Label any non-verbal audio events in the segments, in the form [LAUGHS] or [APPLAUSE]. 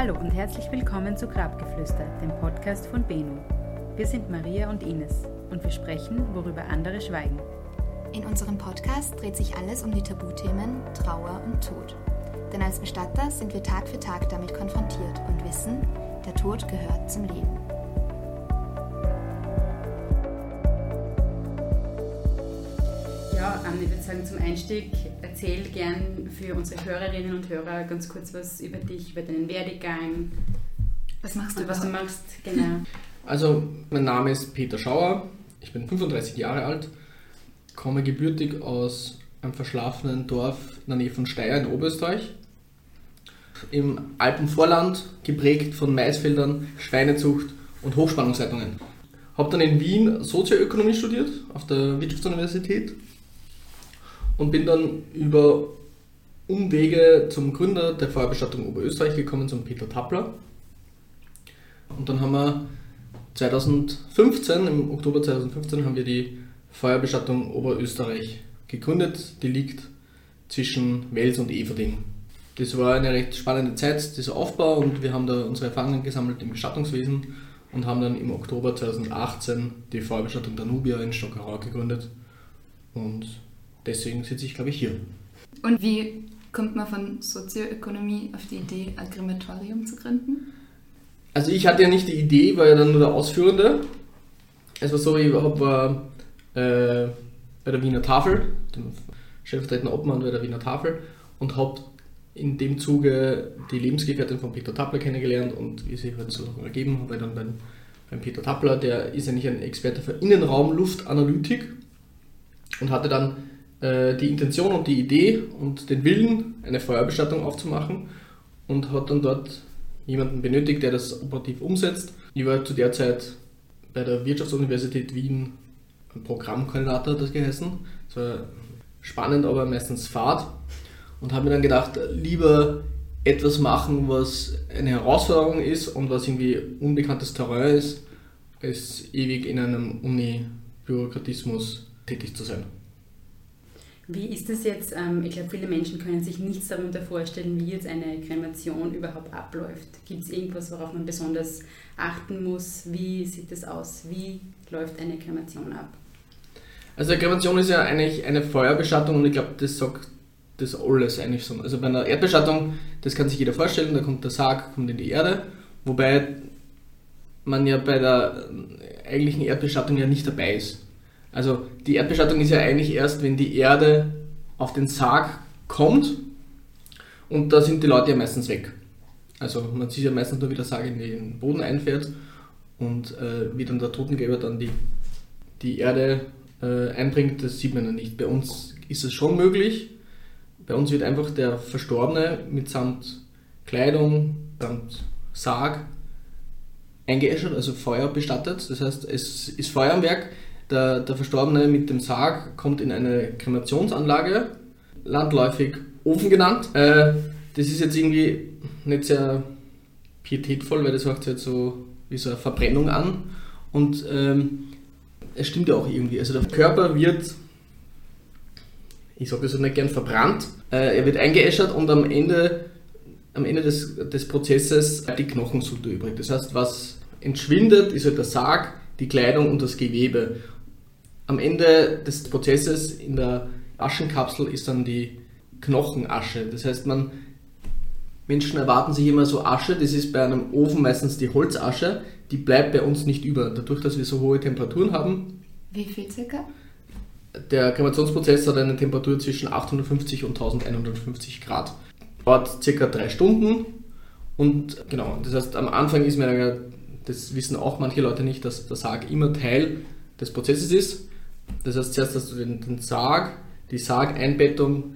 Hallo und herzlich willkommen zu Grabgeflüster, dem Podcast von Beno. Wir sind Maria und Ines und wir sprechen, worüber andere schweigen. In unserem Podcast dreht sich alles um die Tabuthemen Trauer und Tod. Denn als Bestatter sind wir Tag für Tag damit konfrontiert und wissen, der Tod gehört zum Leben. Sagen, zum Einstieg erzähl gern für unsere Hörerinnen und Hörer ganz kurz was über dich, über deinen Werdegang. Was machst du? Was du machst, genau. [LAUGHS] Also, mein Name ist Peter Schauer, ich bin 35 Jahre alt, komme gebürtig aus einem verschlafenen Dorf in der Nähe von Steyr in Oberösterreich. Im Alpenvorland, geprägt von Maisfeldern, Schweinezucht und Hochspannungsleitungen. Habe dann in Wien Sozioökonomie studiert, auf der Wirtschaftsuniversität und bin dann über Umwege zum Gründer der Feuerbestattung Oberösterreich gekommen, zum Peter Tappler. Und dann haben wir 2015, im Oktober 2015, haben wir die Feuerbestattung Oberösterreich gegründet. Die liegt zwischen Wels und Everding. Das war eine recht spannende Zeit, dieser Aufbau, und wir haben da unsere Erfahrungen gesammelt im Bestattungswesen und haben dann im Oktober 2018 die Feuerbestattung Danubia in Stockerau gegründet. Und deswegen sitze ich, glaube ich, hier. Und wie kommt man von Sozioökonomie auf die Idee, ein Krematorium zu gründen? Also ich hatte ja nicht die Idee, war ja dann nur der Ausführende. Es war so, ich hab, war äh, bei der Wiener Tafel, dem stellvertretenden Obmann bei der Wiener Tafel und habe in dem Zuge die Lebensgefährtin von Peter Tappler kennengelernt und wie sie halt so ergeben, habe dann beim, beim Peter Tappler, der ist ja nicht ein Experte für Innenraumluftanalytik und hatte dann äh, die Intention und die Idee und den Willen, eine Feuerbestattung aufzumachen und hat dann dort jemanden benötigt, der das operativ umsetzt. Ich war zu der Zeit bei der Wirtschaftsuniversität Wien Programmkoordinator, das geheißen. Das war spannend, aber meistens Fahrt. Und habe mir dann gedacht, lieber etwas machen, was eine Herausforderung ist und was irgendwie unbekanntes Terrain ist, als ewig in einem Uni-Bürokratismus tätig zu sein. Wie ist es jetzt? Ähm, ich glaube, viele Menschen können sich nichts darunter vorstellen, wie jetzt eine Kremation überhaupt abläuft. Gibt es irgendwas, worauf man besonders achten muss? Wie sieht es aus? Wie läuft eine Kremation ab? Also eine Kremation ist ja eigentlich eine Feuerbestattung und ich glaube, das sagt das alles eigentlich so. Also bei einer Erdbestattung, das kann sich jeder vorstellen, da kommt der Sarg, kommt in die Erde, wobei man ja bei der eigentlichen Erdbestattung ja nicht dabei ist. Also die Erdbestattung ist ja eigentlich erst, wenn die Erde auf den Sarg kommt und da sind die Leute ja meistens weg. Also man sieht ja meistens nur, wie der Sarg in den Boden einfährt und äh, wie dann der Totengräber dann die, die Erde äh, einbringt, das sieht man ja nicht. Bei uns ist es schon möglich. Bei uns wird einfach der Verstorbene mitsamt Kleidung, samt Sarg eingeäschert, also Feuer bestattet. Das heißt, es ist Feuer am Werk. Der, der Verstorbene mit dem Sarg kommt in eine Kremationsanlage, landläufig Ofen genannt. Äh, das ist jetzt irgendwie nicht sehr pietätvoll, weil das macht jetzt so wie so eine Verbrennung an. Und ähm, es stimmt ja auch irgendwie. Also der Körper wird, ich sage das nicht gern, verbrannt. Äh, er wird eingeäschert und am Ende, am Ende des, des Prozesses die Knochensuppe übrig. Das heißt, was entschwindet, ist halt der Sarg, die Kleidung und das Gewebe. Am Ende des Prozesses in der Aschenkapsel ist dann die Knochenasche. Das heißt, man, Menschen erwarten sich immer so Asche, das ist bei einem Ofen meistens die Holzasche, die bleibt bei uns nicht über. Dadurch, dass wir so hohe Temperaturen haben. Wie viel circa? Der Kremationsprozess hat eine Temperatur zwischen 850 und 1150 Grad. Dauert circa drei Stunden und genau, das heißt, am Anfang ist mir, das wissen auch manche Leute nicht, dass der Sarg immer Teil des Prozesses ist. Das heißt, zuerst hast du den, den Sarg, die Sargeinbettung,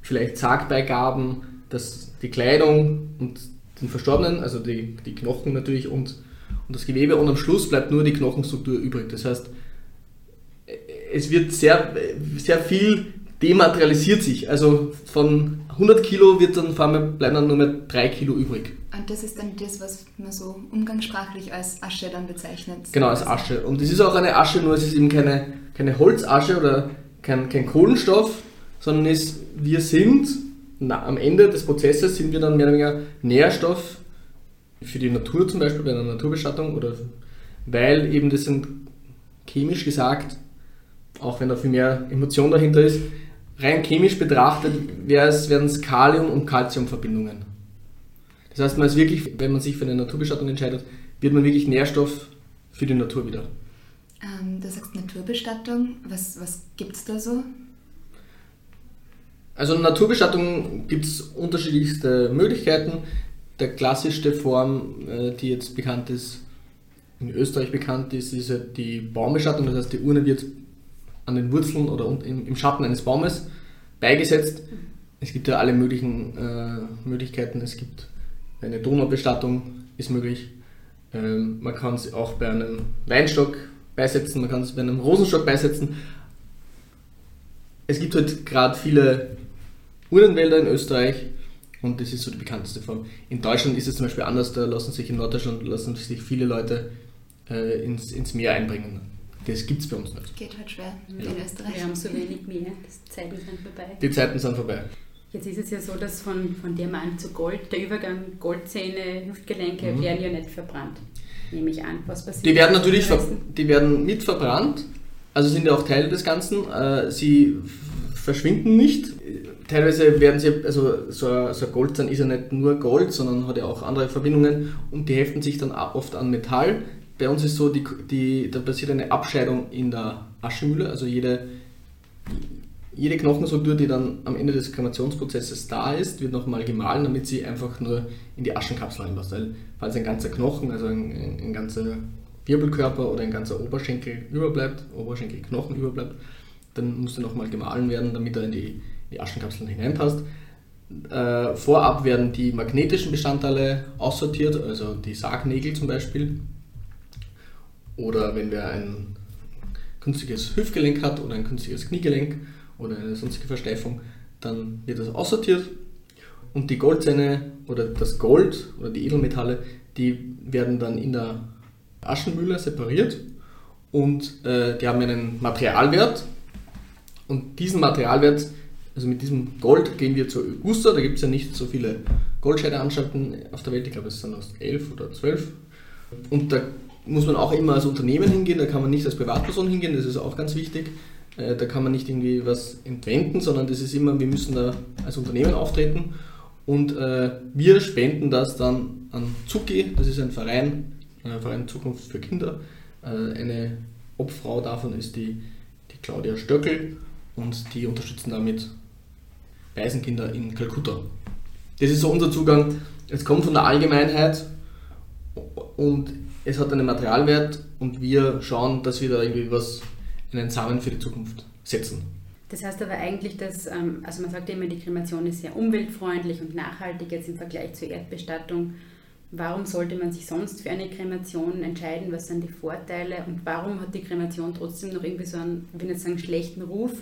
vielleicht Sargbeigaben, das, die Kleidung und den Verstorbenen, also die, die Knochen natürlich und, und das Gewebe und am Schluss bleibt nur die Knochenstruktur übrig. Das heißt, es wird sehr, sehr viel dematerialisiert sich. Also von 100 Kilo wird dann vor allem bleiben dann nur mehr 3 Kilo übrig. Und das ist dann das, was man so umgangssprachlich als Asche dann bezeichnet. Genau, als Asche. Und es ist auch eine Asche, nur es ist eben keine, keine Holzasche oder kein, kein Kohlenstoff, sondern es, wir sind, na, am Ende des Prozesses sind wir dann mehr oder weniger Nährstoff für die Natur zum Beispiel, bei einer Naturbestattung, oder weil eben das sind chemisch gesagt, auch wenn da viel mehr Emotion dahinter ist, rein chemisch betrachtet werden es Kalium- und Calciumverbindungen. Das heißt, man ist wirklich, wenn man sich für eine Naturbestattung entscheidet, wird man wirklich Nährstoff für die Natur wieder. Ähm, du sagst Naturbestattung, was, was gibt es da so? Also Naturbestattung gibt es unterschiedlichste Möglichkeiten. Der klassischste Form, äh, die jetzt bekannt ist, in Österreich bekannt ist, ist die Baumbestattung. Das heißt, die Urne wird an den Wurzeln oder im Schatten eines Baumes beigesetzt. Es gibt ja alle möglichen äh, Möglichkeiten. Es gibt eine Donaubestattung, ist möglich. Ähm, man kann es auch bei einem Weinstock beisetzen, man kann es bei einem Rosenstock beisetzen. Es gibt halt gerade viele Urnenwälder in Österreich und das ist so die bekannteste Form. In Deutschland ist es zum Beispiel anders, da lassen sich in Norddeutschland lassen sich viele Leute äh, ins, ins Meer einbringen. Das gibt es bei uns nicht. Geht halt schwer ja. in Österreich. Wir haben so wenig Meer, die Zeiten sind vorbei. Die Zeiten sind vorbei. Jetzt ist es ja so, dass von, von Diamant zu Gold, der Übergang Goldzähne, Hüftgelenke mhm. werden ja nicht verbrannt, nehme ich an. Was passiert? Die werden natürlich ver die werden mit verbrannt, also sind ja auch Teil des Ganzen. Äh, sie verschwinden nicht. Teilweise werden sie, also so ein, so ein Goldzahn ist ja nicht nur Gold, sondern hat ja auch andere Verbindungen und die heften sich dann oft an Metall. Bei uns ist so, die, die, da passiert eine Abscheidung in der Aschemühle, also jede, jede Knochenstruktur, die dann am Ende des Kremationsprozesses da ist, wird nochmal gemahlen, damit sie einfach nur in die Aschenkapsel reinpasst. Weil falls ein ganzer Knochen, also ein, ein, ein ganzer Wirbelkörper oder ein ganzer Oberschenkel überbleibt, Oberschenkelknochen überbleibt, dann muss er nochmal gemahlen werden, damit er in die, die Aschenkapseln hineinpasst. Äh, vorab werden die magnetischen Bestandteile aussortiert, also die Sargnägel zum Beispiel. Oder wenn wer ein künstliches Hüftgelenk hat oder ein künstliches Kniegelenk, oder eine sonstige Versteifung, dann wird das aussortiert. Und die Goldzähne oder das Gold oder die Edelmetalle, die werden dann in der Aschenmühle separiert. Und äh, die haben einen Materialwert. Und diesen Materialwert, also mit diesem Gold gehen wir zur Augusta, da gibt es ja nicht so viele Goldscheideanstalten auf der Welt, ich glaube es sind noch elf oder zwölf. Und da muss man auch immer als Unternehmen hingehen, da kann man nicht als Privatperson hingehen, das ist auch ganz wichtig. Äh, da kann man nicht irgendwie was entwenden, sondern das ist immer, wir müssen da als Unternehmen auftreten und äh, wir spenden das dann an Zuki, das ist ein Verein, ein Verein Zukunft für Kinder. Äh, eine Obfrau davon ist die, die Claudia Stöckel und die unterstützen damit Waisenkinder in Kalkutta. Das ist so unser Zugang. Es kommt von der Allgemeinheit und es hat einen Materialwert und wir schauen, dass wir da irgendwie was einen Samen für die Zukunft setzen. Das heißt aber eigentlich, dass, ähm, also man sagt immer, die Kremation ist sehr umweltfreundlich und nachhaltig jetzt im Vergleich zur Erdbestattung. Warum sollte man sich sonst für eine Kremation entscheiden? Was sind die Vorteile? Und warum hat die Kremation trotzdem noch irgendwie so einen, ich will nicht sagen, schlechten Ruf?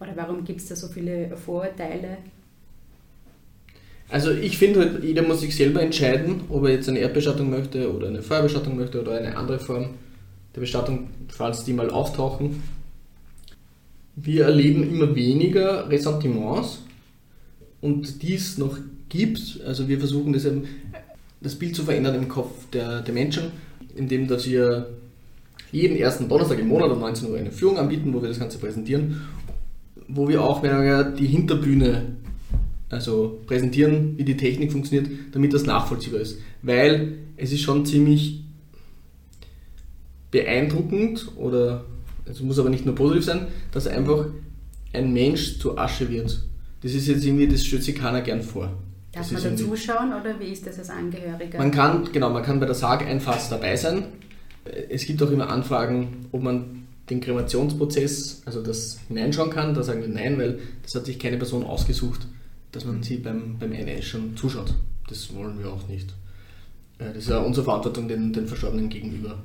Oder warum gibt es da so viele Vorurteile? Also ich finde halt, jeder muss sich selber entscheiden, ob er jetzt eine Erdbestattung möchte oder eine Feuerbestattung möchte oder eine andere Form der Bestattung, falls die mal auftauchen wir erleben immer weniger Ressentiments und dies noch gibt. Also wir versuchen das, eben, das Bild zu verändern im Kopf der, der Menschen, indem dass wir jeden ersten Donnerstag im Monat um 19 Uhr eine Führung anbieten, wo wir das Ganze präsentieren, wo wir auch die Hinterbühne also präsentieren, wie die Technik funktioniert, damit das nachvollziehbar ist. Weil es ist schon ziemlich beeindruckend oder es muss aber nicht nur positiv sein, dass einfach ein Mensch zu Asche wird. Das ist jetzt irgendwie, das stellt sich keiner gern vor. Darf man da zuschauen oder wie ist das als Angehöriger? Man kann, genau, man kann bei der Sargeinfass dabei sein. Es gibt auch immer Anfragen, ob man den Kremationsprozess, also das hineinschauen kann. Da sagen wir nein, weil das hat sich keine Person ausgesucht, dass man sie beim, beim NS schon zuschaut. Das wollen wir auch nicht. Äh, das ist ja unsere Verantwortung den, den Verstorbenen gegenüber.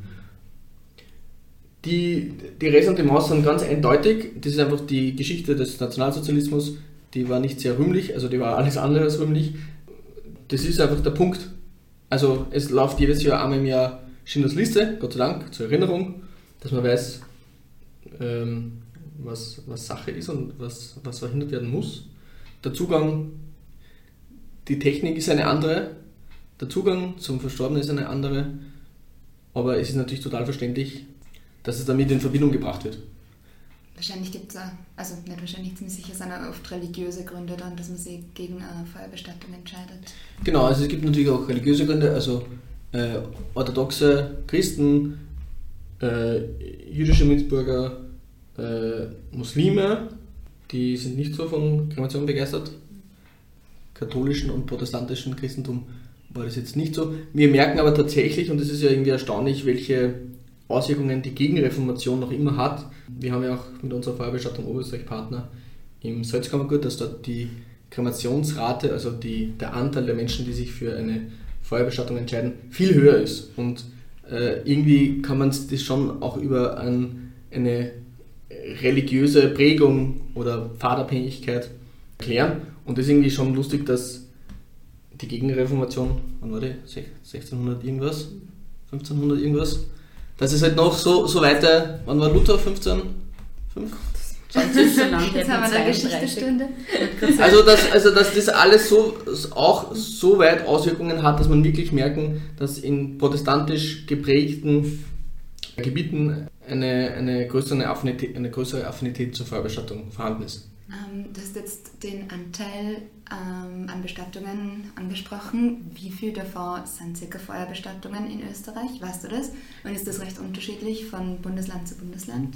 Die, die Ressentiments sind ganz eindeutig. Das ist einfach die Geschichte des Nationalsozialismus. Die war nicht sehr rühmlich, also die war alles andere als rühmlich. Das ist einfach der Punkt. Also es läuft jedes Jahr einmal im Jahr Schindlers Liste, Gott sei Dank, zur Erinnerung, dass man weiß, ähm, was, was Sache ist und was, was verhindert werden muss. Der Zugang, die Technik ist eine andere. der Zugang zum Verstorbenen ist eine andere, aber es ist natürlich total verständlich, dass es damit in Verbindung gebracht wird. Wahrscheinlich gibt es, also nicht wahrscheinlich, ziemlich sicher sind auch oft religiöse Gründe dann, dass man sich gegen eine Feuerbestattung entscheidet. Genau, also es gibt natürlich auch religiöse Gründe, also äh, orthodoxe Christen, äh, jüdische Mitbürger, äh, Muslime, die sind nicht so von Kremation begeistert. Katholischen und protestantischen Christentum war das jetzt nicht so. Wir merken aber tatsächlich, und es ist ja irgendwie erstaunlich, welche Auswirkungen die Gegenreformation noch immer hat. Wir haben ja auch mit unserer Feuerbestattung Oberösterreich Partner im Salzkammergut, dass dort die Kremationsrate, also die, der Anteil der Menschen, die sich für eine Feuerbestattung entscheiden, viel höher ist. Und äh, irgendwie kann man das schon auch über ein, eine religiöse Prägung oder Pfadabhängigkeit erklären. Und das ist irgendwie schon lustig, dass die Gegenreformation, wann war die? 1600 irgendwas? 1500 irgendwas? Dass es halt noch so, so weiter, wann war Luther? 15? 5? 20? So lang, Jetzt haben wir eine Geschichtsstunde. Also dass, also dass das alles so auch so weit Auswirkungen hat, dass man wirklich merken, dass in protestantisch geprägten Gebieten eine, eine, größere Affinität, eine größere Affinität zur Feuerbestattung vorhanden ist. Ähm, du hast jetzt den Anteil ähm, an Bestattungen angesprochen. Wie viel davon sind circa Feuerbestattungen in Österreich? Weißt du das? Und ist das recht unterschiedlich von Bundesland zu Bundesland?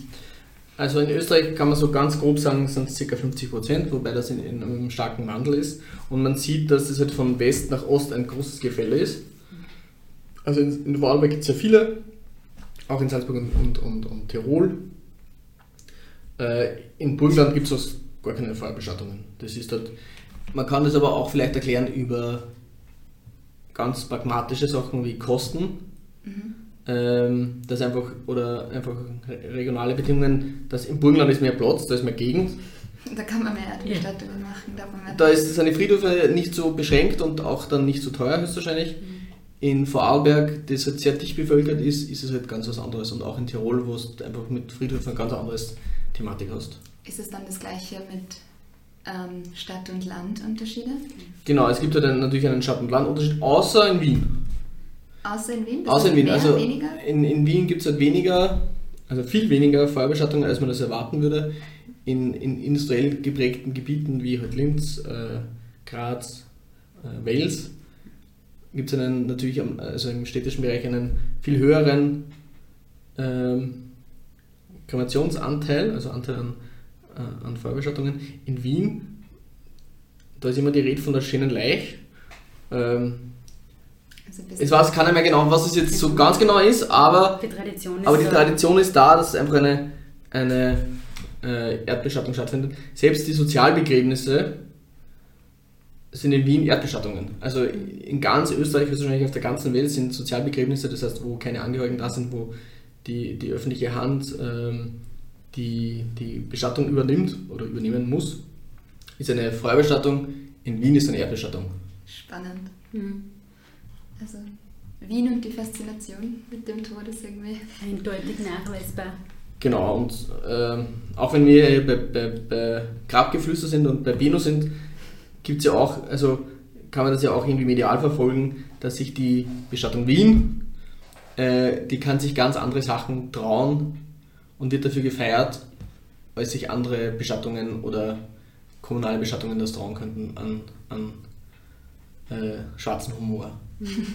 Also in Österreich kann man so ganz grob sagen, sind es ca. 50 Prozent, wobei das in, in, einem starken Wandel ist. Und man sieht, dass es halt von West nach Ost ein großes Gefälle ist. Also in, in Vorarlberg gibt es ja viele, auch in Salzburg und, und, und, und Tirol. Äh, in Burgenland gibt es gar keine Feuerbestattungen. Das ist halt, man kann das aber auch vielleicht erklären über ganz pragmatische Sachen wie Kosten. Mhm ähm, dass einfach, oder einfach regionale Bedingungen, dass im Burgenland ist mehr Platz, da ist mehr Gegend. Da kann man mehr Erdbestattungen ja. machen. Da, da ist seine Friedhöfe nicht so beschränkt und auch dann nicht so teuer höchstwahrscheinlich. Mhm. In Vorarlberg, das halt sehr dicht bevölkert ist, ist es halt ganz was anderes. Und auch in Tirol, wo du einfach mit Friedhöfen ein ganz anderes Thematik hast. Ist es dann das gleiche mit ähm, Stadt- und Land-Unterschiede? Genau, es gibt halt natürlich einen Stadt- und Land-Unterschied, außer in Wien. Außer in Wien? Außer in Wien. Mehr, also weniger? In, in Wien gibt es halt weniger, also viel weniger Feuerbestattungen, als man das erwarten würde. In, in industriell geprägten Gebieten wie halt Linz, äh, Graz, äh, Wales gibt es einen natürlich also im städtischen Bereich einen viel höheren ähm, Kremationsanteil, also Anteil an, äh, an Feuerbestattungen. In Wien, da ist immer die Rede von der schönen Leich. Ähm, also ich weiß keiner mehr genau, was es jetzt so ganz genau ist, aber die Tradition ist, aber die da. Tradition ist da, dass einfach eine, eine äh, Erdbestattung stattfindet. Selbst die Sozialbegräbnisse sind in Wien Erdbestattungen. Also in ganz Österreich, wahrscheinlich auf der ganzen Welt sind Sozialbegräbnisse, das heißt, wo keine Angehörigen da sind, wo die, die öffentliche Hand ähm, die, die Bestattung übernimmt oder übernehmen muss, ist eine Feuerbestattung. In Wien ist eine Erdbestattung. Spannend. Mhm. Also Wien und die Faszination mit dem Tod ist irgendwie eindeutig nachweisbar. Genau, und äh, auch wenn wir bei, bei, bei Grabgeflüster sind und bei Bino sind, gibt es ja auch, also kann man das ja auch irgendwie medial verfolgen, dass sich die Bestattung Wien, äh, die kann sich ganz andere Sachen trauen und wird dafür gefeiert, als sich andere Bestattungen oder kommunale Bestattungen das trauen könnten an, an äh, schwarzen Humor.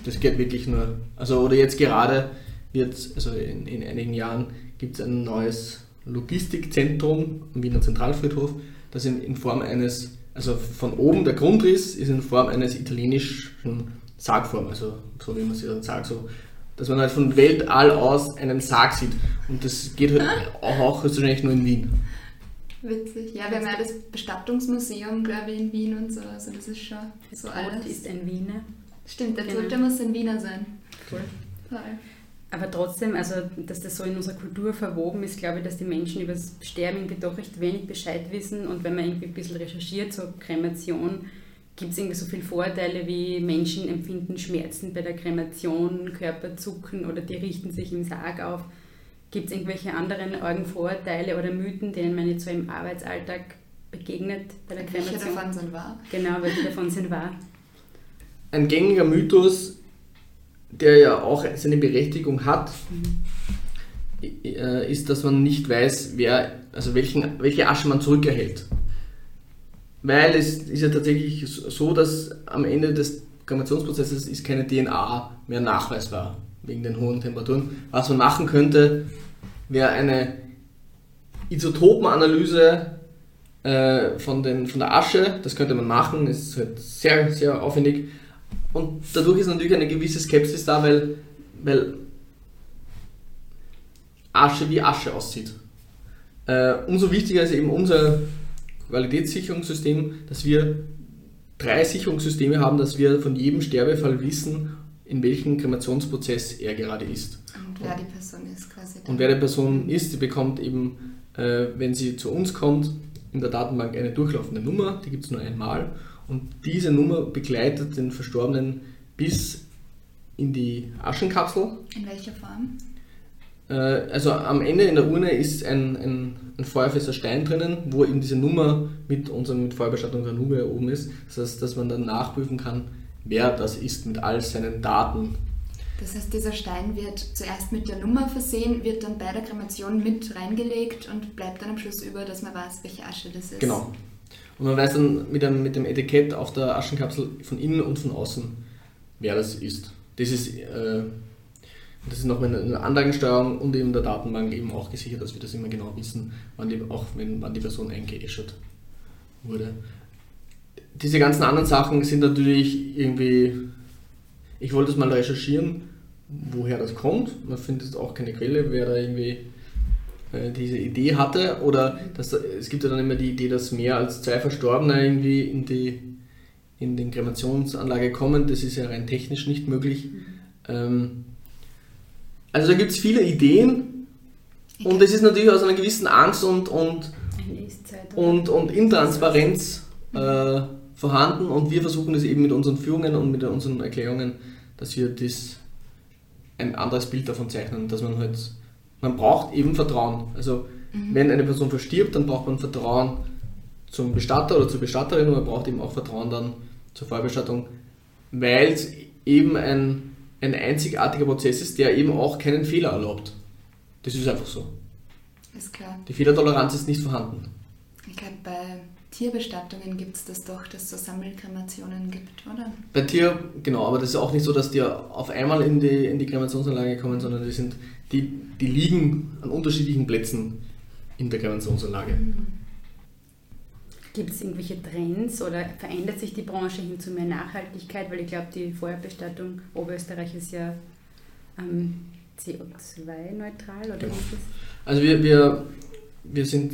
Das geht wirklich nur. Also, oder jetzt gerade wird, also in, in einigen Jahren gibt es ein neues Logistikzentrum am Wiener Zentralfriedhof, das in, in Form eines, also von oben der Grundriss ist in Form eines italienischen Sargform, also so wie man sich dann sagt, so, dass man halt von Weltall aus einen Sarg sieht. Und das geht halt auch wahrscheinlich nur in Wien. Witzig. Ja, wir haben ja das Bestattungsmuseum, glaube ich, in Wien und so. Also das ist schon so alles. ist ein Wiener. Stimmt, der Tote genau. muss ein Wiener sein. Cool. Voll. Aber trotzdem, also dass das so in unserer Kultur verwoben ist, glaube ich, dass die Menschen über das Sterben irgendwie doch recht wenig Bescheid wissen. Und wenn man irgendwie ein bisschen recherchiert, so Kremation, gibt es irgendwie so viele Vorteile wie Menschen empfinden Schmerzen bei der Kremation, Körperzucken oder die richten sich im Sarg auf. Gibt es irgendwelche anderen argen Vorurteile oder Mythen, denen man jetzt so im Arbeitsalltag begegnet bei der Kremation? Welche davon sind wahr? Genau, welche davon sind wahr? ein gängiger Mythos der ja auch seine Berechtigung hat, äh, ist, dass man nicht weiß, wer, also welchen, welche Asche man zurückerhält. Weil es ist ja tatsächlich so, dass am Ende des Kremationsprozesses ist keine DNA mehr nachweisbar wegen den hohen Temperaturen. Was man machen könnte, wäre eine Isotopenanalyse äh, von, den, von der Asche. Das könnte man machen, ist halt sehr, sehr aufwendig. Und dadurch ist natürlich eine gewisse Skepsis da, weil, weil Asche wie Asche aussieht. Äh, umso wichtiger ist eben unser Qualitätssicherungssystem, dass wir drei Sicherungssysteme haben, dass wir von jedem Sterbefall wissen, in welchem Kremationsprozess er gerade ist. Und wer die Person ist quasi. Und wer die Person ist, die bekommt eben, äh, wenn sie zu uns kommt, in der Datenbank eine durchlaufende Nummer, die gibt es nur einmal. Und diese Nummer begleitet den Verstorbenen bis in die Aschenkapsel. In welcher Form? Äh, also am Ende in der Urne ist ein, ein, ein feuerfester Stein drinnen, wo eben diese Nummer mit unserem mit Feuerbestattung der Nube oben ist. Das heißt, dass man dann nachprüfen kann, wer das ist mit all seinen Daten. Das heißt, dieser Stein wird zuerst mit der Nummer versehen, wird dann bei der Kremation mit reingelegt und bleibt dann am Schluss über, dass man weiß, welche Asche das ist. Genau. Und man weiß dann mit dem, mit dem Etikett auf der Aschenkapsel von innen und von außen, wer das ist. Das ist, äh, das ist nochmal eine Anlagensteuerung und eben der Datenbank eben auch gesichert, dass wir das immer genau wissen, wann die, auch wenn, wann die Person eingeäschert wurde. Diese ganzen anderen Sachen sind natürlich irgendwie, ich wollte es mal recherchieren, woher das kommt. Man findet auch keine Quelle, wer da irgendwie diese Idee hatte. Oder dass, es gibt ja dann immer die Idee, dass mehr als zwei Verstorbene irgendwie in die in den Kremationsanlage kommen. Das ist ja rein technisch nicht möglich. Ähm, also da gibt es viele Ideen und es ist natürlich aus einer gewissen Angst und, und, und, und Intransparenz äh, vorhanden und wir versuchen es eben mit unseren Führungen und mit unseren Erklärungen, dass wir das ein anderes Bild davon zeichnen, dass man halt, man braucht eben Vertrauen. Also mhm. wenn eine Person verstirbt, dann braucht man Vertrauen zum Bestatter oder zur Bestatterin und man braucht eben auch Vertrauen dann zur Feuerbestattung, weil es eben ein, ein einzigartiger Prozess ist, der eben auch keinen Fehler erlaubt. Das ist einfach so. Ist klar. Die Fehlertoleranz ist nicht vorhanden. Ich glaube, bei Tierbestattungen gibt es das doch, dass es so Sammelkremationen gibt, oder? Bei Tier, genau, aber das ist auch nicht so, dass die auf einmal in die, in die Kremationsanlage kommen, sondern die, sind, die, die liegen an unterschiedlichen Plätzen in der Kremationsanlage. Mhm. Gibt es irgendwelche Trends oder verändert sich die Branche hin zu mehr Nachhaltigkeit? Weil ich glaube, die Feuerbestattung Oberösterreich ist ja ähm, CO2-neutral oder genau. ist das? Also wir, wir, wir sind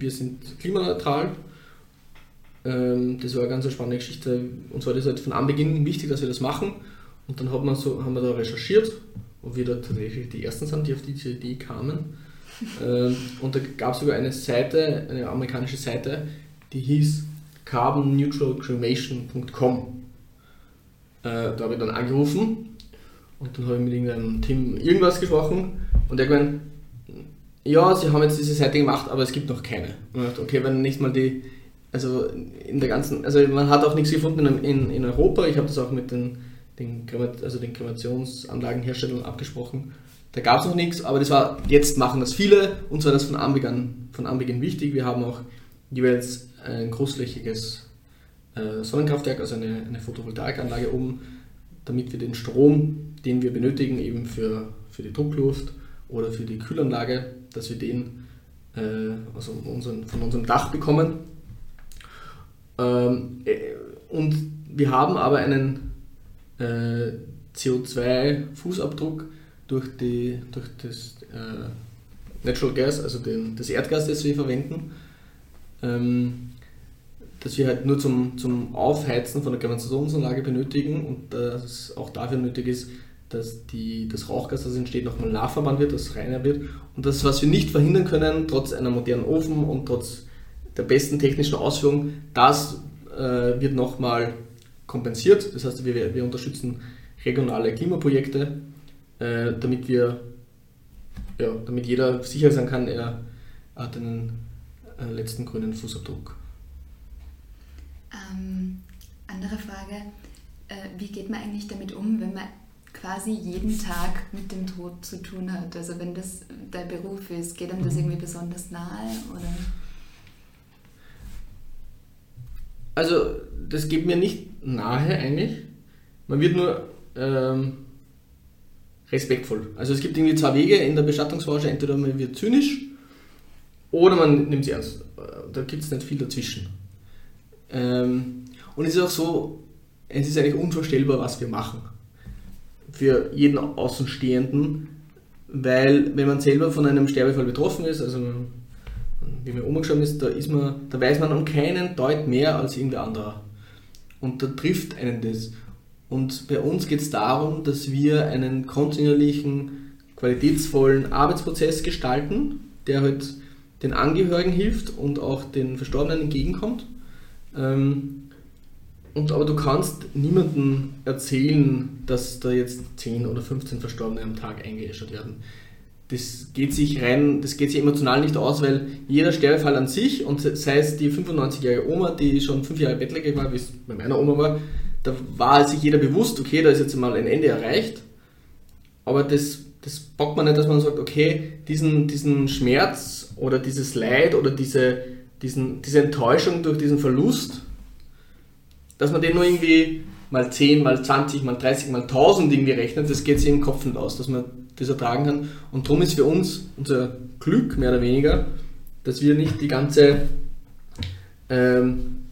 wir sind klimaneutral. Ähm, das war eine ganz spannende Geschichte. Uns war das halt von Anbeginn wichtig, dass wir das machen. Und dann hat man so, haben wir da recherchiert, ob wir da tatsächlich die Ersten sind, die auf diese Idee kamen. Ähm, und da gab es sogar eine Seite, eine amerikanische Seite, die hieß carbonneutralcremation.com. Äh, da habe ich dann angerufen und dann habe ich mit irgendeinem Team irgendwas gesprochen und der gemeint, ja, sie haben jetzt diese Seite gemacht, aber es gibt noch keine. Und dachte, okay, wenn nicht mal die, also in der ganzen, also man hat auch nichts gefunden in, in, in Europa. Ich habe das auch mit den, den, also den Kremationsanlagenherstellern abgesprochen. Da gab es noch nichts, aber das war, jetzt machen das viele. Uns war das von Anbeginn, von Anbeginn wichtig. Wir haben auch jeweils ein großflächiges äh, Sonnenkraftwerk, also eine, eine Photovoltaikanlage oben, damit wir den Strom, den wir benötigen, eben für, für die Druckluft oder für die Kühlanlage, dass wir den äh, also unseren, von unserem Dach bekommen. Ähm, äh, und wir haben aber einen äh, CO2-Fußabdruck durch, durch das äh, Natural Gas, also den, das Erdgas, das wir verwenden, ähm, das wir halt nur zum, zum Aufheizen von der Kremationsanlage benötigen und das auch dafür nötig ist, dass die, das Rauchgas, das entsteht, nochmal nachverbannt wird, dass es reiner wird. Und das, was wir nicht verhindern können, trotz einer modernen Ofen und trotz der besten technischen Ausführung, das äh, wird nochmal kompensiert. Das heißt, wir, wir unterstützen regionale Klimaprojekte, äh, damit wir, ja, damit jeder sicher sein kann, er hat einen äh, letzten grünen Fußabdruck. Ähm, andere Frage, äh, wie geht man eigentlich damit um, wenn man quasi jeden Tag mit dem Tod zu tun hat. Also wenn das dein Beruf ist, geht einem das Mhm. irgendwie besonders nahe? Oder? Also, das geht mir nicht nahe eigentlich. Man wird nur ähm, respektvoll. Also es gibt irgendwie zwei Wege in der Bestattungsbranche. Entweder man wird zynisch oder man nimmt es ernst. Da gibt es nicht viel dazwischen. Ähm, und es ist auch so, es ist eigentlich unvorstellbar, was wir machen. Für jeden Außenstehenden. Weil, wenn man selber von einem Sterbefall betroffen ist, also wie Oma gestorben ist, da, ist man, da weiß man um keinen Deut mehr als irgendwer anderer. Und da trifft einen das. Und bei uns geht es darum, dass wir einen kontinuierlichen, qualitätsvollen Arbeitsprozess gestalten, der halt den Angehörigen hilft und auch den Verstorbenen entgegenkommt. Ähm, und, aber du kannst niemandem erzählen, dass da jetzt 10 oder 15 Verstorbene am Tag eingeäschert werden. Das geht sich rein, das geht sich emotional nicht aus, weil jeder Sterbefall an sich, und sei es die 95-jährige Oma, die schon fünf Jahre bettlägerig war, wie es bei meiner Oma war, da war sich jeder bewusst, okay, da ist jetzt mal ein Ende erreicht. Aber das, das bockt man nicht, dass man sagt, okay, diesen, diesen Schmerz oder dieses Leid oder diese, diesen, diese Enttäuschung durch diesen Verlust, dass man den nur irgendwie mal 10, mal 20, mal 30, mal 1000 irgendwie rechnet, das geht sich im Kopf nicht aus, dass man das ertragen kann. Und darum ist für uns unser Glück mehr oder weniger, dass wir nicht die ganze ähm,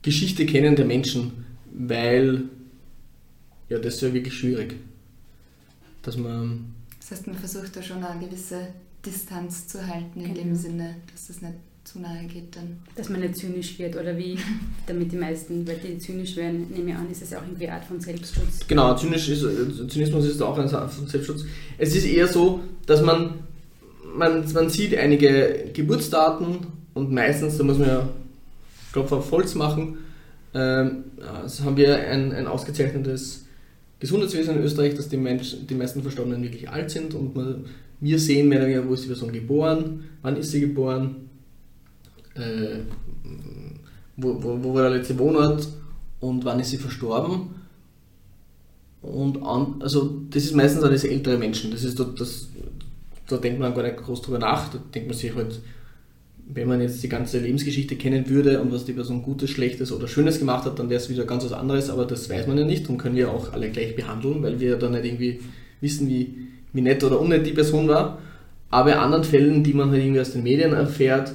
Geschichte kennen der Menschen, weil ja, das ist ja wirklich schwierig. Dass man Das heißt, man versucht da schon eine gewisse Distanz zu halten, in Genau. dem Sinne, dass das nicht zu nahe geht dann. Dass man nicht zynisch wird oder wie, [LAUGHS] damit die meisten, weil die zynisch werden, nehme ich an, ist es ja auch irgendwie eine Art von Selbstschutz. Genau, Zynisch ist, äh, Zynismus ist auch ein Art von Selbstschutz. Es ist eher so, dass man, man, man sieht einige Geburtsdaten und meistens, da muss man ja Klopf auf Holz machen, ähm, also haben wir ein, ein ausgezeichnetes Gesundheitswesen in Österreich, dass die, Mensch, die meisten Verstorbenen wirklich alt sind und man, wir sehen mehr oder weniger, wo ist die Person geboren, wann ist sie geboren, äh, wo, wo, wo war der letzte Wohnort und wann ist sie verstorben. Und an, also das ist meistens alles ältere Menschen. Das ist das, da denkt man gar nicht groß drüber nach. Da denkt man sich halt, wenn man jetzt die ganze Lebensgeschichte kennen würde und was die Person Gutes, Schlechtes oder Schönes gemacht hat, dann wäre es wieder ganz was anderes, aber das weiß man ja nicht und können wir auch alle gleich behandeln, weil wir ja dann nicht irgendwie wissen, wie, wie nett oder unnett die Person war. Aber in anderen Fällen, die man halt irgendwie aus den Medien erfährt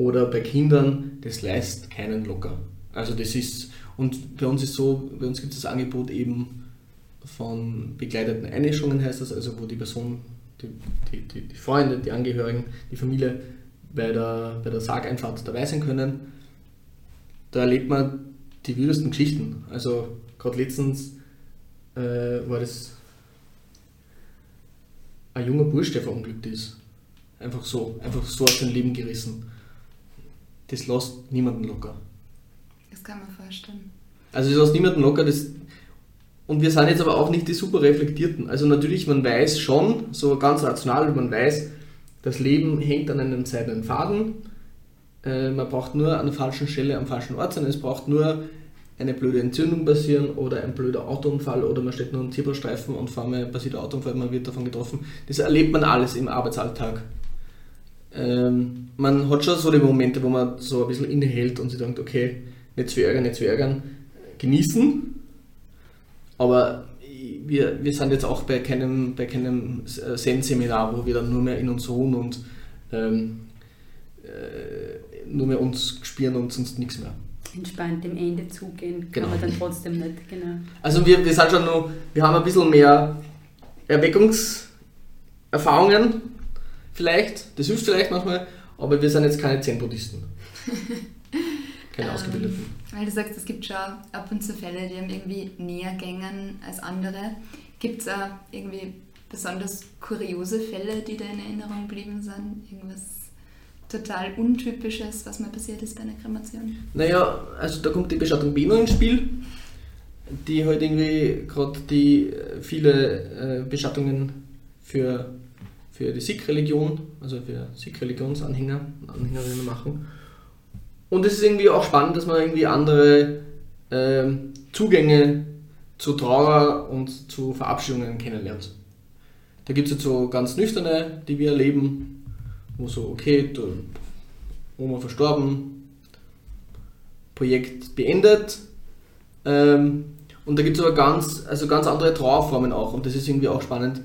oder bei Kindern, das lässt keinen locker. Also das ist, und bei uns ist so, bei uns gibt es das Angebot eben von begleiteten Einäschungen heißt das, also wo die Person, die, die, die, die Freunde, die Angehörigen, die Familie bei der, bei der Sargeinfahrt dabei sein können. Da erlebt man die wildesten Geschichten. Also gerade letztens äh, war das ein junger Bursch, der verunglückt ist. Einfach so, einfach so aus dem Leben gerissen. Das lässt niemanden locker. Das kann man vorstellen. Also es lässt niemanden locker. Das und wir sind jetzt aber auch nicht die super Reflektierten. Also natürlich, man weiß schon, so ganz rational, man weiß, das Leben hängt an einem seidenen Faden. Äh, man braucht nur an der falschen Stelle am falschen Ort sein. Es braucht nur eine blöde Entzündung passieren oder ein blöder Autounfall oder man steht nur im Zebrastreifen und vor allem passiert ein Autounfall, man wird davon getroffen. Das erlebt man alles im Arbeitsalltag. Ähm, man hat schon so die Momente, wo man so ein bisschen innehält und sich denkt, okay, nicht zu ärgern, nicht zu ärgern, genießen. Aber wir, wir sind jetzt auch bei keinem, bei keinem Zen-Seminar, wo wir dann nur mehr in uns ruhen und ähm, äh, nur mehr uns spüren und sonst nichts mehr. Entspannt dem Ende zugehen, kann Genau. man dann trotzdem nicht, genau. Also wir, wir sind schon noch, wir haben ein bisschen mehr Erweckungserfahrungen vielleicht, das hilft vielleicht manchmal, aber wir sind jetzt keine Zen-Buddhisten. [LAUGHS] Keine Ähm, Ausgebildeten. Weil du sagst, es gibt schon ab und zu Fälle, die einem irgendwie näher gängen als andere. Gibt es auch irgendwie besonders kuriose Fälle, die da in Erinnerung geblieben sind? Irgendwas total Untypisches, was mal passiert ist bei einer Kremation? Naja, also da kommt die Bestattung Beno ins Spiel, die halt irgendwie gerade die äh, viele äh, Bestattungen für, für die Sikh-Religion, also für Sikh-Religionsanhänger und Anhängerinnen machen. Und es ist irgendwie auch spannend, dass man irgendwie andere ähm, Zugänge zu Trauer und zu Verabschiedungen kennenlernt. Da gibt es jetzt so ganz nüchterne, die wir erleben, wo so, okay, du, Oma verstorben, Projekt beendet. Ähm, und da gibt es aber ganz, also ganz andere Trauerformen auch. Und das ist irgendwie auch spannend,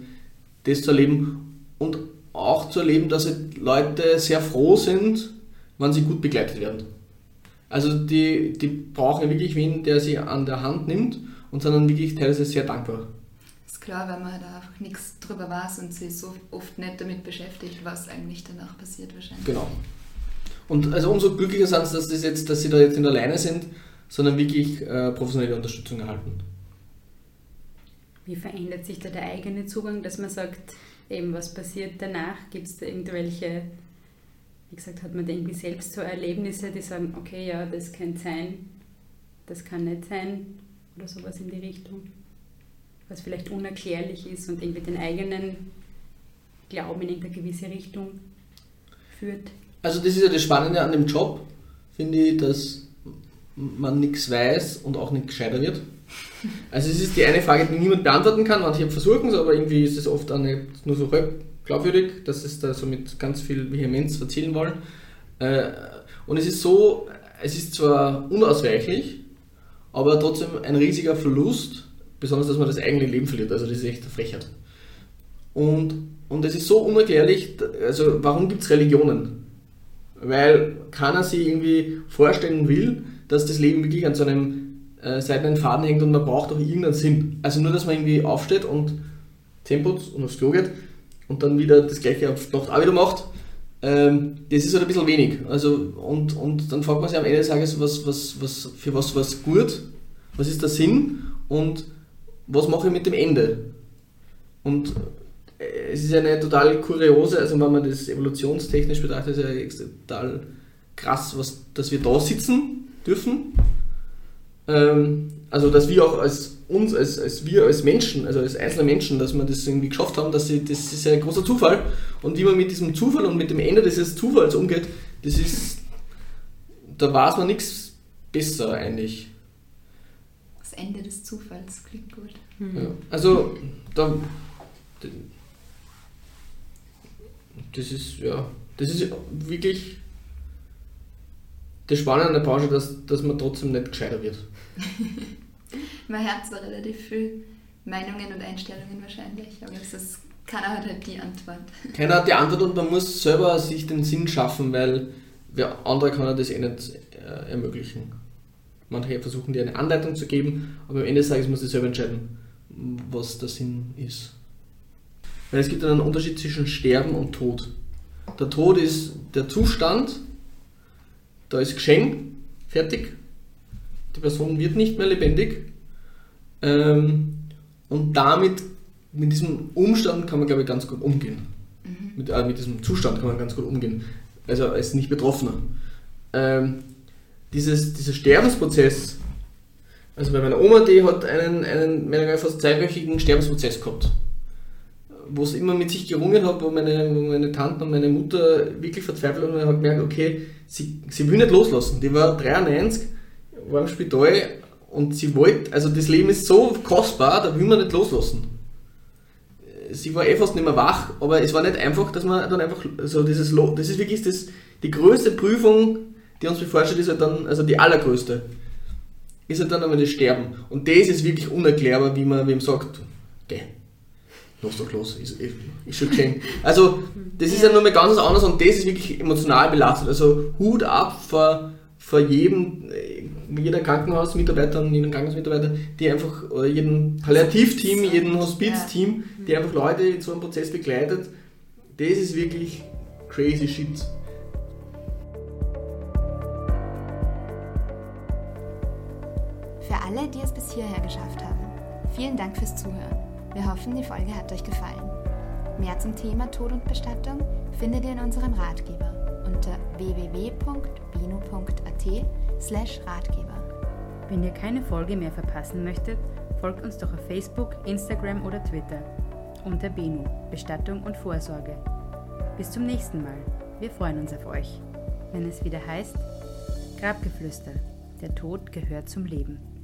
das zu erleben. Und auch zu erleben, dass halt Leute sehr froh sind, wenn sie gut begleitet werden. Also die, die brauchen wirklich wen, der sie an der Hand nimmt und sind dann wirklich teilweise sehr dankbar. Ist klar, weil man da einfach nichts drüber weiß und sich so oft nicht damit beschäftigt, was eigentlich danach passiert wahrscheinlich. Genau. Und also umso glücklicher sind sie, dass, das jetzt, dass sie da jetzt nicht alleine sind, sondern wirklich äh, professionelle Unterstützung erhalten. Wie verändert sich da der eigene Zugang, dass man sagt, eben was passiert danach? Gibt es da irgendwelche, wie gesagt, hat man da irgendwie selbst so Erlebnisse, die sagen, okay, ja, das kann sein, das kann nicht sein oder sowas in die Richtung? Was vielleicht unerklärlich ist und irgendwie den eigenen Glauben in irgendeine gewisse Richtung führt. Also das ist ja das Spannende an dem Job, finde ich, dass man nichts weiß und auch nicht gescheiter wird. Also es ist die eine Frage, die niemand beantworten kann. Manche versuchen es, aber irgendwie ist es oft nicht nur so halb glaubwürdig, dass es da so mit ganz viel Vehemenz erzählen wollen. Äh, und es ist so, es ist zwar unausweichlich, aber trotzdem ein riesiger Verlust, besonders dass man das eigene Leben verliert. Also das ist echt eine Frechheit. Und, und es ist so unerklärlich, also warum gibt es Religionen? Weil keiner sich irgendwie vorstellen will, dass das Leben wirklich an so einem äh, seidenen Faden hängt und man braucht auch irgendeinen Sinn. Also nur, dass man irgendwie aufsteht und putzt und aufs Klo geht und dann wieder das gleiche auf Nacht auch wieder macht, ähm, das ist halt ein bisschen wenig. Also, und, und dann fragt man sich am Ende des Tages, was, was, was, für was war es gut, was ist der Sinn und was mache ich mit dem Ende? Und äh, es ist eine total kuriose, also wenn man das evolutionstechnisch betrachtet, ist ja total krass, was, dass wir da sitzen dürfen ähm, also dass wir auch als uns, als, als wir als Menschen, also als einzelne Menschen, dass wir das irgendwie geschafft haben, dass sie, das ist ein großer Zufall. Und wie man mit diesem Zufall und mit dem Ende dieses Zufalls umgeht, das ist, da weiß man nichts besser eigentlich. Das Ende des Zufalls klingt gut. Mhm. Ja, also da, das ist ja, das ist wirklich das Spannende an der Branche, dass, dass man trotzdem nicht gescheiter wird. [LAUGHS] Man hört zwar relativ viel Meinungen und Einstellungen wahrscheinlich, aber es ist, keiner hat halt die Antwort. [LAUGHS] Keiner hat die Antwort und man muss selber sich den Sinn schaffen, weil wer andere kann das eh nicht äh, ermöglichen. Manche versuchen dir eine Anleitung zu geben, aber am Ende des Tages muss ich selber entscheiden, was der Sinn ist. Weil es gibt einen Unterschied zwischen Sterben und Tod. Der Tod ist der Zustand, da ist Geschenk, fertig, die Person wird nicht mehr lebendig. Ähm, und damit, mit diesem Umstand kann man, glaube ich, ganz gut umgehen. Mhm. Mit, äh, mit diesem Zustand kann man ganz gut umgehen. Also als Nicht-Betroffener. Ähm, dieses, dieser Sterbensprozess, also bei meiner Oma, die hat einen, einen mehr fast zweiwöchigen Sterbensprozess gehabt. Wo es immer mit sich gerungen hat, wo meine, wo meine Tante und meine Mutter wirklich verzweifelt waren und hat gemerkt, okay, sie, sie will nicht loslassen. Die war 93 war im Spital und sie wollte, also das Leben ist so kostbar, da will man nicht loslassen. Sie war eh fast nicht mehr wach, aber es war nicht einfach, dass man dann einfach, also dieses, das ist wirklich das, die größte Prüfung, die uns bevorsteht, ist halt dann, also die allergrößte, ist halt dann einmal das Sterben. Und das ist wirklich unerklärbar, wie man wem sagt, geh, lass doch los, ist, ist schon geschehen. Also, das ist ja nur mal ganz anders und das ist wirklich emotional belastet. Also, Hut ab vor, vor jedem, jeder Krankenhausmitarbeiter und jeden Krankenhausmitarbeiter, die einfach, oder jeden Palliativteam, jeden Hospizteam, die einfach Leute in so einem Prozess begleitet, das ist wirklich crazy shit. Für alle, die es bis hierher geschafft haben, vielen Dank fürs Zuhören. Wir hoffen, die Folge hat euch gefallen. Mehr zum Thema Tod und Bestattung findet ihr in unserem Ratgeber unter www.bino.at slash Ratgeber. Wenn ihr keine Folge mehr verpassen möchtet, folgt uns doch auf Facebook, Instagram oder Twitter unter Beno, Bestattung und Vorsorge. Bis zum nächsten Mal. Wir freuen uns auf euch, wenn es wieder heißt Grabgeflüster. Der Tod gehört zum Leben.